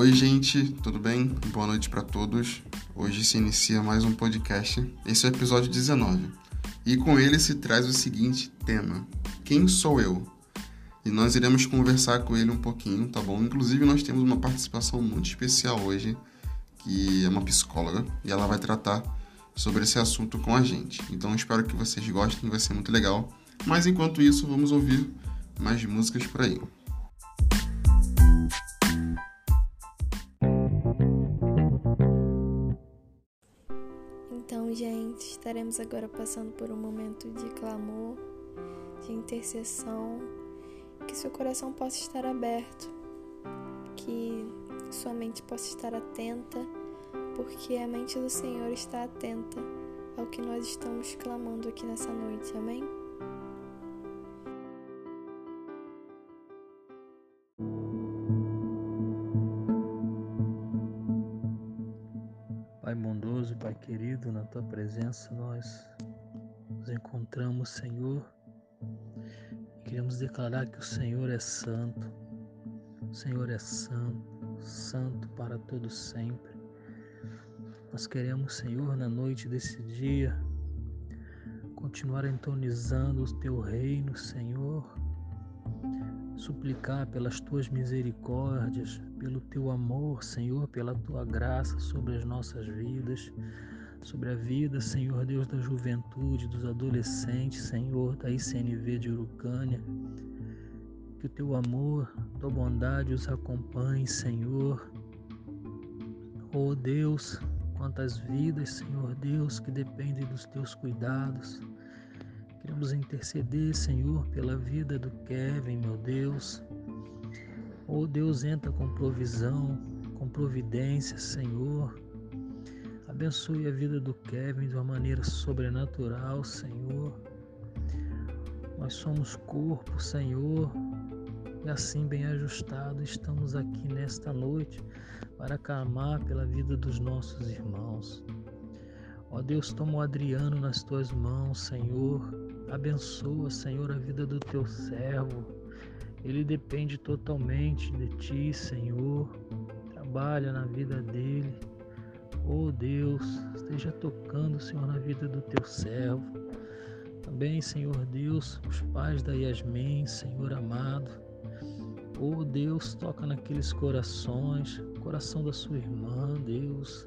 Oi, gente, tudo bem? Boa noite para todos. Hoje se inicia mais um podcast. Esse é o episódio 19. E com ele se traz o seguinte tema: Quem sou eu? E nós iremos conversar com ele um pouquinho, tá bom? Inclusive, nós temos uma participação muito especial hoje, que é uma psicóloga, e ela vai tratar sobre esse assunto com a gente. Então, espero que vocês gostem, vai ser muito legal. Mas enquanto isso, vamos ouvir mais músicas por aí. Gente, estaremos agora passando por um momento de clamor, de intercessão, que seu coração possa estar aberto, que sua mente possa estar atenta, porque a mente do Senhor está atenta ao que nós estamos clamando aqui nessa noite. Amém? Tua presença nós nos encontramos, Senhor. Queremos declarar que o Senhor é santo. O Senhor é santo, santo para todo sempre. Nós queremos, Senhor, na noite desse dia, continuar entonizando o teu reino, Senhor suplicar pelas tuas misericórdias, pelo teu amor, Senhor, pela tua graça sobre as nossas vidas, sobre a vida, Senhor Deus da juventude, dos adolescentes, Senhor, da ICNV de Urucânia. Que o teu amor, tua bondade os acompanhe, Senhor. Oh Deus, quantas vidas, Senhor Deus, que dependem dos teus cuidados. Queremos interceder, Senhor, pela vida do Kevin, meu Deus. Oh Deus, entra com provisão, com providência, Senhor. Abençoe a vida do Kevin de uma maneira sobrenatural, Senhor. Nós somos corpo, Senhor, e assim bem ajustado estamos aqui nesta noite para clamar pela vida dos nossos irmãos. Ó Deus, toma o Adriano nas tuas mãos, Senhor. Abençoa, Senhor, a vida do teu servo. Ele depende totalmente de ti, Senhor. Trabalha na vida dele. Oh Deus, esteja tocando, Senhor, na vida do teu servo. Também, Senhor Deus, os pais da Yasmin, Senhor amado. Oh Deus, toca naqueles corações, coração da sua irmã, Deus.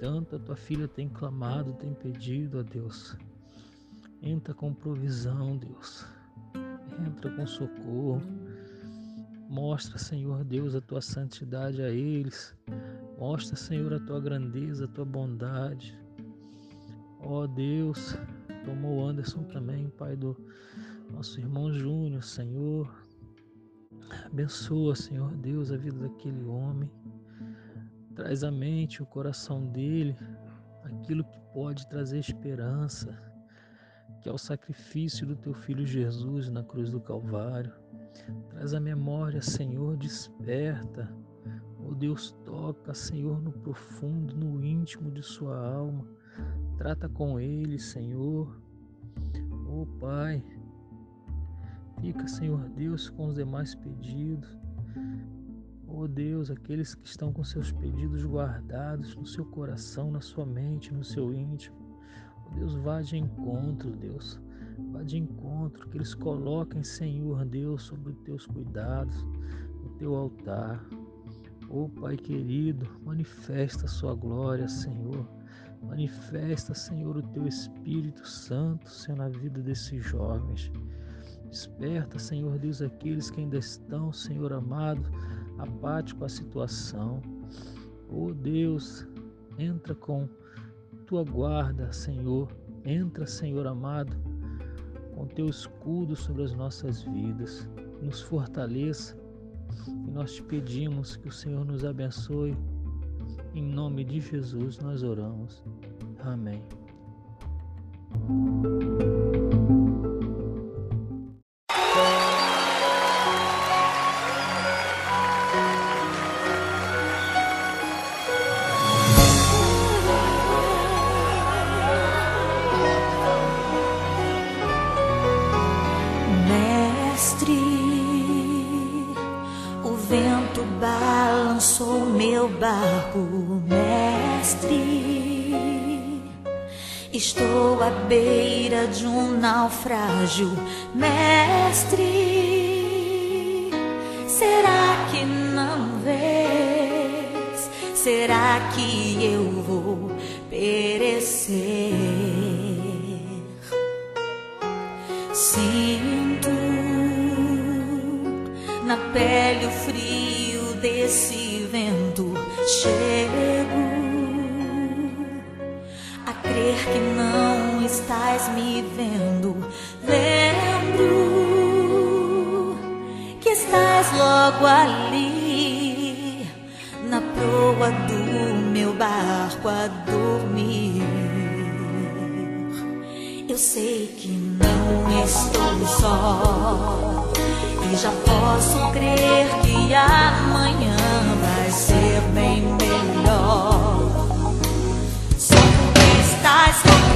Tanto a tua filha tem clamado, tem pedido a Deus. Entra com provisão, Deus. Entra com socorro. Mostra, Senhor Deus, a tua santidade a eles. Mostra, Senhor, a tua grandeza, a tua bondade. Ó oh, Deus, tomou Anderson também, Pai do nosso irmão Júnior, Senhor. Abençoa, Senhor Deus, a vida daquele homem. Traz à mente, o coração dele, aquilo que pode trazer esperança que é o sacrifício do teu filho Jesus na cruz do Calvário. Traz a memória, Senhor, desperta. Oh Deus, toca, Senhor, no profundo, no íntimo de sua alma. Trata com ele, Senhor. Oh Pai, fica, Senhor Deus, com os demais pedidos. Oh Deus, aqueles que estão com seus pedidos guardados no seu coração, na sua mente, no seu íntimo. Deus, vá de encontro, Deus. Vá de encontro, que eles coloquem, Senhor Deus, sobre os teus cuidados, no teu altar. Oh Pai querido, manifesta a sua glória, Senhor. Manifesta, Senhor, o teu Espírito Santo, Senhor, na vida desses jovens. Desperta, Senhor Deus, aqueles que ainda estão, Senhor amado, apático à situação. Oh Deus, entra com tua guarda, Senhor. Entra, Senhor amado, com teu escudo sobre as nossas vidas. Nos fortaleça e nós te pedimos que o Senhor nos abençoe. Em nome de Jesus nós oramos. Amém. frágil, mestre. Será que não vês? Será que eu vou perecer? Sinto na pele o frio desse vento. Chego a crer que não estás me vendo lembro que estás logo ali na proa do meu barco a dormir. Eu sei que não estou só e já posso crer que amanhã vai ser bem melhor. Só que estás comigo.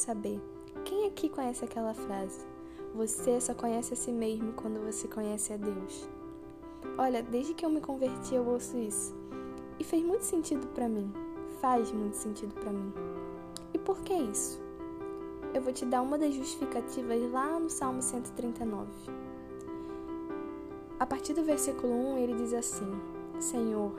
Saber, quem aqui conhece aquela frase? Você só conhece a si mesmo quando você conhece a Deus. Olha, desde que eu me converti eu ouço isso. E fez muito sentido para mim. Faz muito sentido para mim. E por que isso? Eu vou te dar uma das justificativas lá no Salmo 139. A partir do versículo 1, ele diz assim: Senhor,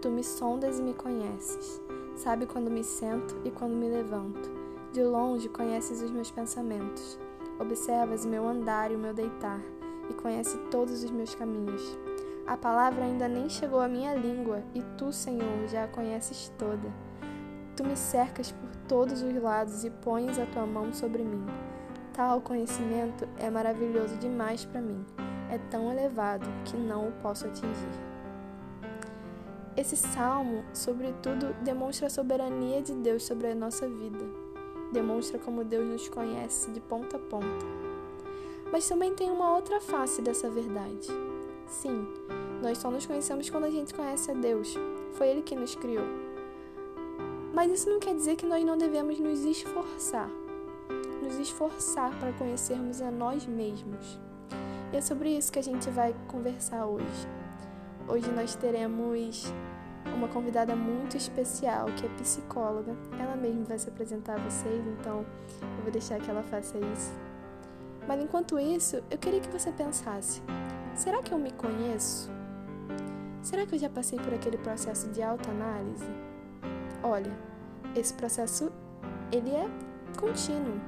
tu me sondas e me conheces. Sabe quando me sento e quando me levanto. De longe conheces os meus pensamentos. Observas o meu andar e o meu deitar, e conhece todos os meus caminhos. A palavra ainda nem chegou à minha língua, e tu, Senhor, já a conheces toda. Tu me cercas por todos os lados e pões a tua mão sobre mim. Tal conhecimento é maravilhoso demais para mim. É tão elevado que não o posso atingir. Esse salmo, sobretudo, demonstra a soberania de Deus sobre a nossa vida demonstra como Deus nos conhece de ponta a ponta. Mas também tem uma outra face dessa verdade. Sim, nós só nos conhecemos quando a gente conhece a Deus. Foi Ele que nos criou. Mas isso não quer dizer que nós não devemos nos esforçar. Nos esforçar para conhecermos a nós mesmos. E é sobre isso que a gente vai conversar hoje. Hoje nós teremos uma convidada muito especial, que é psicóloga. Ela mesma vai se apresentar a vocês, então eu vou deixar que ela faça isso. Mas enquanto isso, eu queria que você pensasse: será que eu me conheço? Será que eu já passei por aquele processo de autoanálise? Olha, esse processo ele é contínuo.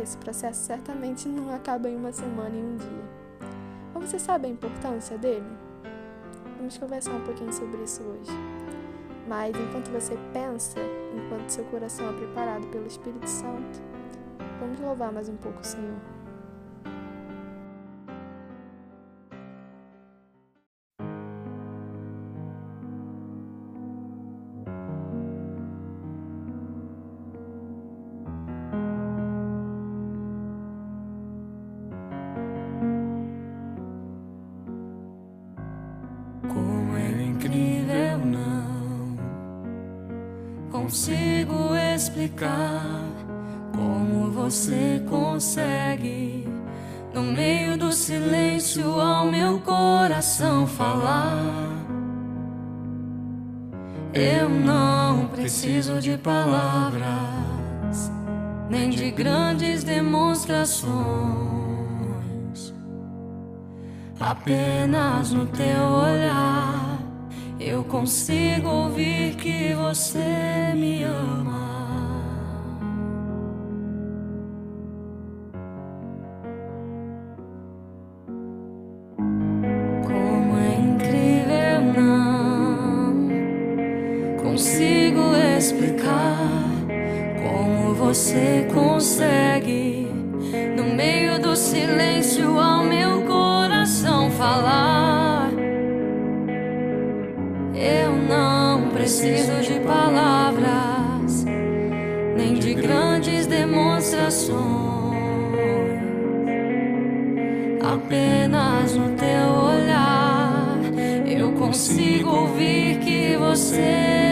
Esse processo certamente não acaba em uma semana e um dia. Mas você sabe a importância dele? Vamos conversar um pouquinho sobre isso hoje. Mas enquanto você pensa, enquanto seu coração é preparado pelo Espírito Santo, vamos louvar mais um pouco o Senhor. Consigo explicar como você consegue, no meio do silêncio, ao meu coração falar. Eu não preciso de palavras, nem de grandes demonstrações. Apenas no teu olhar eu consigo ouvir que você me ama. Como é incrível, não consigo explicar como você consegue, no meio do silêncio, ao meu coração falar. Preciso de palavras, nem de grandes demonstrações. Apenas no teu olhar eu consigo ouvir que você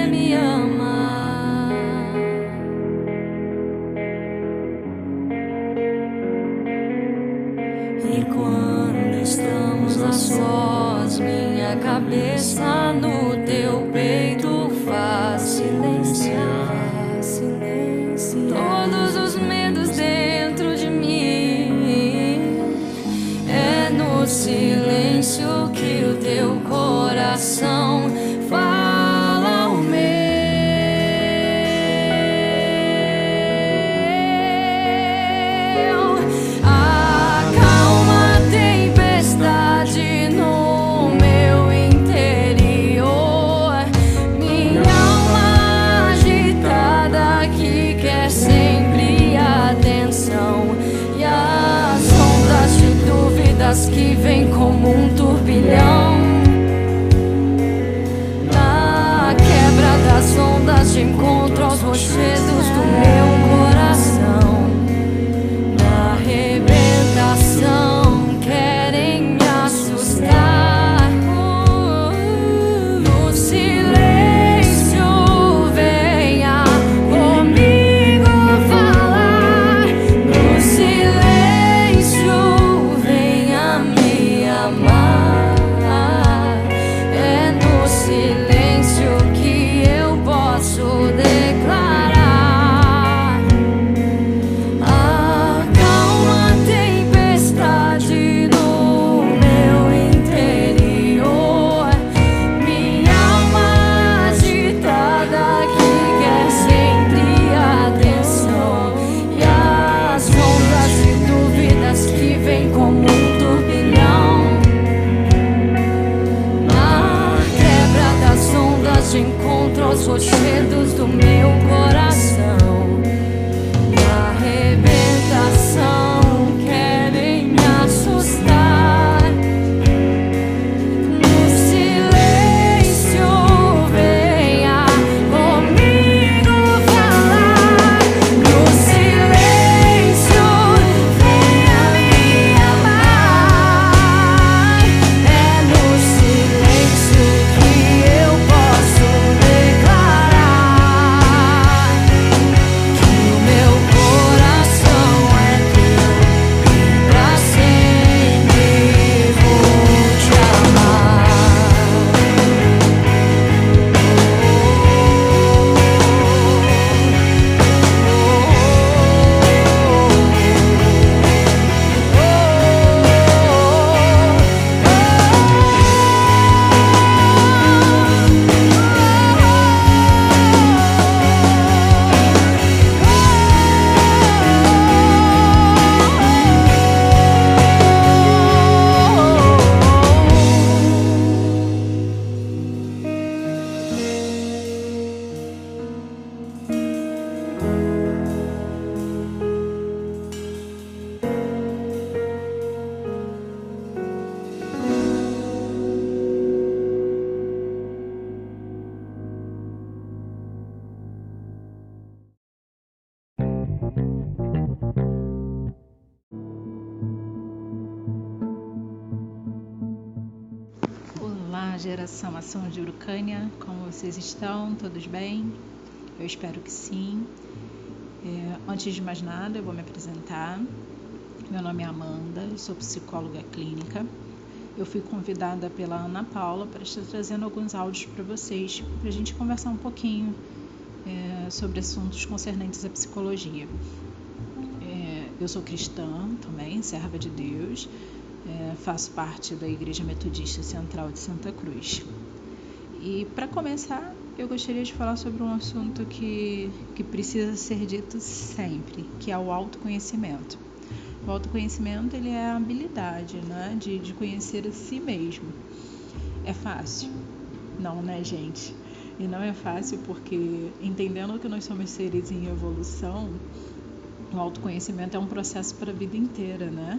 geração Ação de Urucânia, como vocês estão? Todos bem? Eu espero que sim. É, antes de mais nada, eu vou me apresentar. Meu nome é Amanda, eu sou psicóloga clínica. Eu fui convidada pela Ana Paula para estar trazendo alguns áudios para vocês, para a gente conversar um pouquinho é, sobre assuntos concernentes à psicologia. É, eu sou cristã também, serva de Deus, é, faço parte da Igreja Metodista Central de Santa Cruz. E para começar, eu gostaria de falar sobre um assunto que, que precisa ser dito sempre, que é o autoconhecimento. O autoconhecimento ele é a habilidade né, de, de conhecer a si mesmo. É fácil? Não, né, gente? E não é fácil porque, entendendo que nós somos seres em evolução, o autoconhecimento é um processo para a vida inteira, né?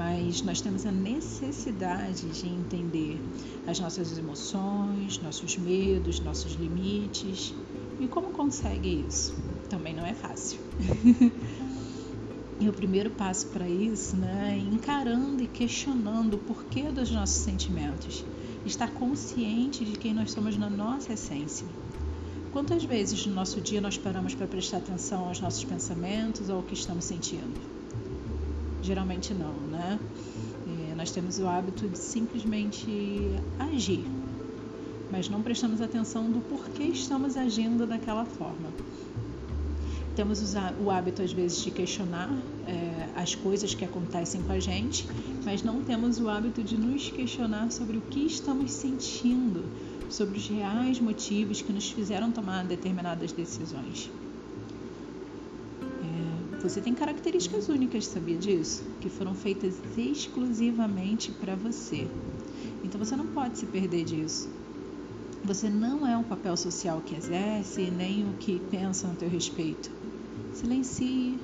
Mas nós temos a necessidade de entender as nossas emoções, nossos medos, nossos limites. E como consegue isso? Também não é fácil. e o primeiro passo para isso né, é encarando e questionando o porquê dos nossos sentimentos. Estar consciente de quem nós somos na nossa essência. Quantas vezes no nosso dia nós paramos para prestar atenção aos nossos pensamentos ou ao que estamos sentindo? Geralmente não, né? É, nós temos o hábito de simplesmente agir, mas não prestamos atenção do porquê estamos agindo daquela forma. Temos o hábito, às vezes, de questionar é, as coisas que acontecem com a gente, mas não temos o hábito de nos questionar sobre o que estamos sentindo, sobre os reais motivos que nos fizeram tomar determinadas decisões. Você tem características únicas, sabia disso? Que foram feitas exclusivamente para você. Então você não pode se perder disso. Você não é o papel social que exerce, nem o que pensa a teu respeito. Silencie,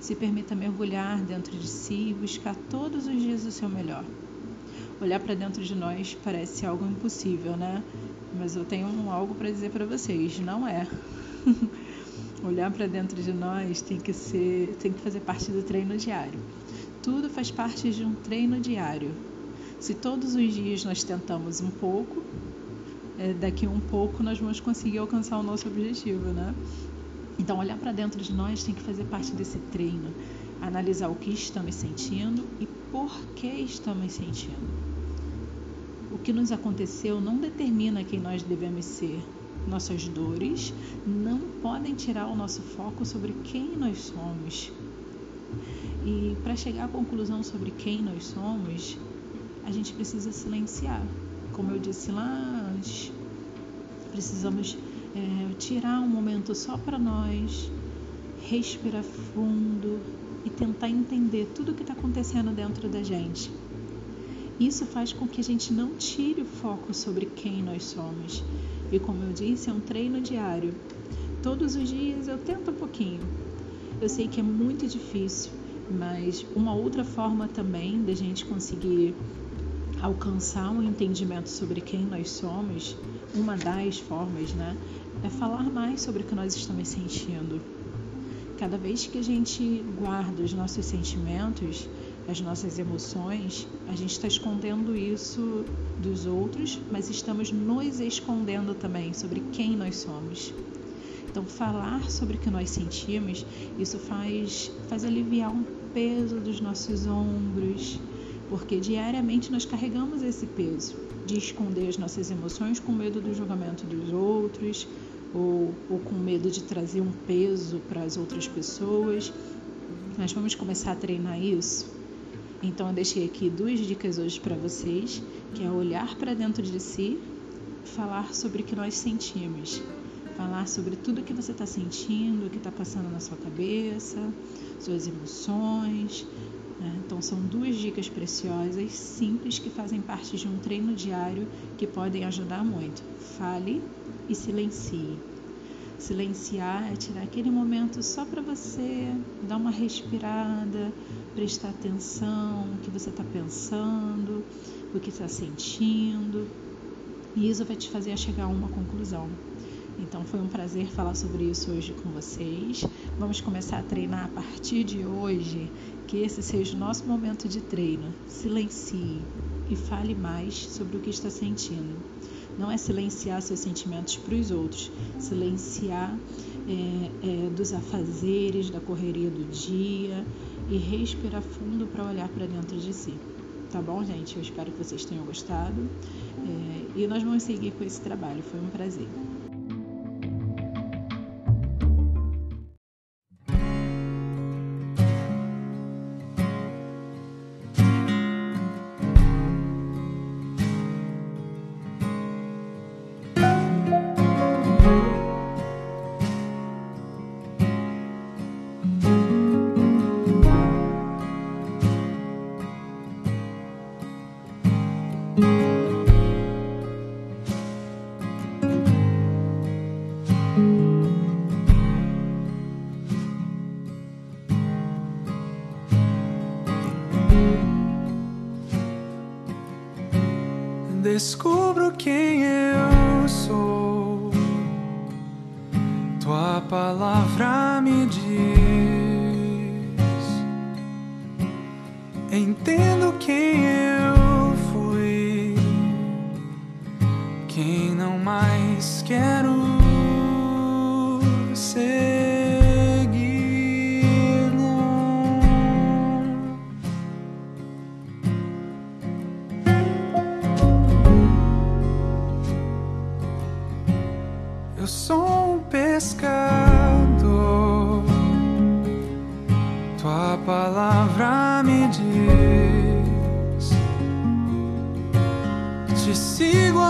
se permita mergulhar dentro de si e buscar todos os dias o seu melhor. Olhar para dentro de nós parece algo impossível, né? Mas eu tenho algo para dizer para vocês, não é. Olhar para dentro de nós tem que ser, tem que fazer parte do treino diário. Tudo faz parte de um treino diário. Se todos os dias nós tentamos um pouco, é, daqui um pouco nós vamos conseguir alcançar o nosso objetivo, né? Então, olhar para dentro de nós tem que fazer parte desse treino. Analisar o que estamos sentindo e por que estamos sentindo. O que nos aconteceu não determina quem nós devemos ser, nossas dores não podem tirar o nosso foco sobre quem nós somos. E para chegar à conclusão sobre quem nós somos, a gente precisa silenciar. Como eu disse lá antes, precisamos é, tirar um momento só para nós, respirar fundo e tentar entender tudo o que está acontecendo dentro da gente. Isso faz com que a gente não tire o foco sobre quem nós somos e como eu disse, é um treino diário. Todos os dias eu tento um pouquinho. Eu sei que é muito difícil, mas uma outra forma também da gente conseguir alcançar um entendimento sobre quem nós somos, uma das formas, né, é falar mais sobre o que nós estamos sentindo. Cada vez que a gente guarda os nossos sentimentos, as nossas emoções, a gente está escondendo isso dos outros, mas estamos nos escondendo também sobre quem nós somos. Então, falar sobre o que nós sentimos, isso faz, faz aliviar um peso dos nossos ombros, porque diariamente nós carregamos esse peso de esconder as nossas emoções com medo do julgamento dos outros, ou, ou com medo de trazer um peso para as outras pessoas. Nós vamos começar a treinar isso então eu deixei aqui duas dicas hoje para vocês, que é olhar para dentro de si, falar sobre o que nós sentimos, falar sobre tudo que você está sentindo, o que está passando na sua cabeça, suas emoções. Né? Então são duas dicas preciosas, simples, que fazem parte de um treino diário que podem ajudar muito. Fale e silencie. Silenciar é tirar aquele momento só para você dar uma respirada, prestar atenção no que você está pensando, o que está sentindo, e isso vai te fazer chegar a uma conclusão. Então foi um prazer falar sobre isso hoje com vocês. Vamos começar a treinar a partir de hoje, que esse seja o nosso momento de treino. Silencie. e fale mais sobre o que está sentindo. Não é silenciar seus sentimentos para os outros, silenciar é, é, dos afazeres, da correria do dia e respirar fundo para olhar para dentro de si. Tá bom, gente? Eu espero que vocês tenham gostado é, e nós vamos seguir com esse trabalho. Foi um prazer. Descubro quem eu sou. Tua palavra palavra me diz. Te sigo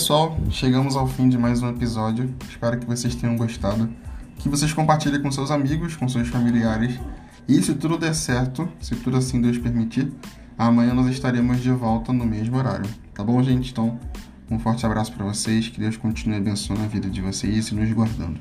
pessoal, chegamos ao fim de mais um episódio. Espero que vocês tenham gostado. Que vocês compartilhem com seus amigos, com seus familiares. E se tudo der certo, se tudo assim Deus permitir, amanhã nós estaremos de volta no mesmo horário. Tá bom, gente? Então, um forte abraço para vocês. Que Deus continue abençoando a vida de vocês e nos guardando.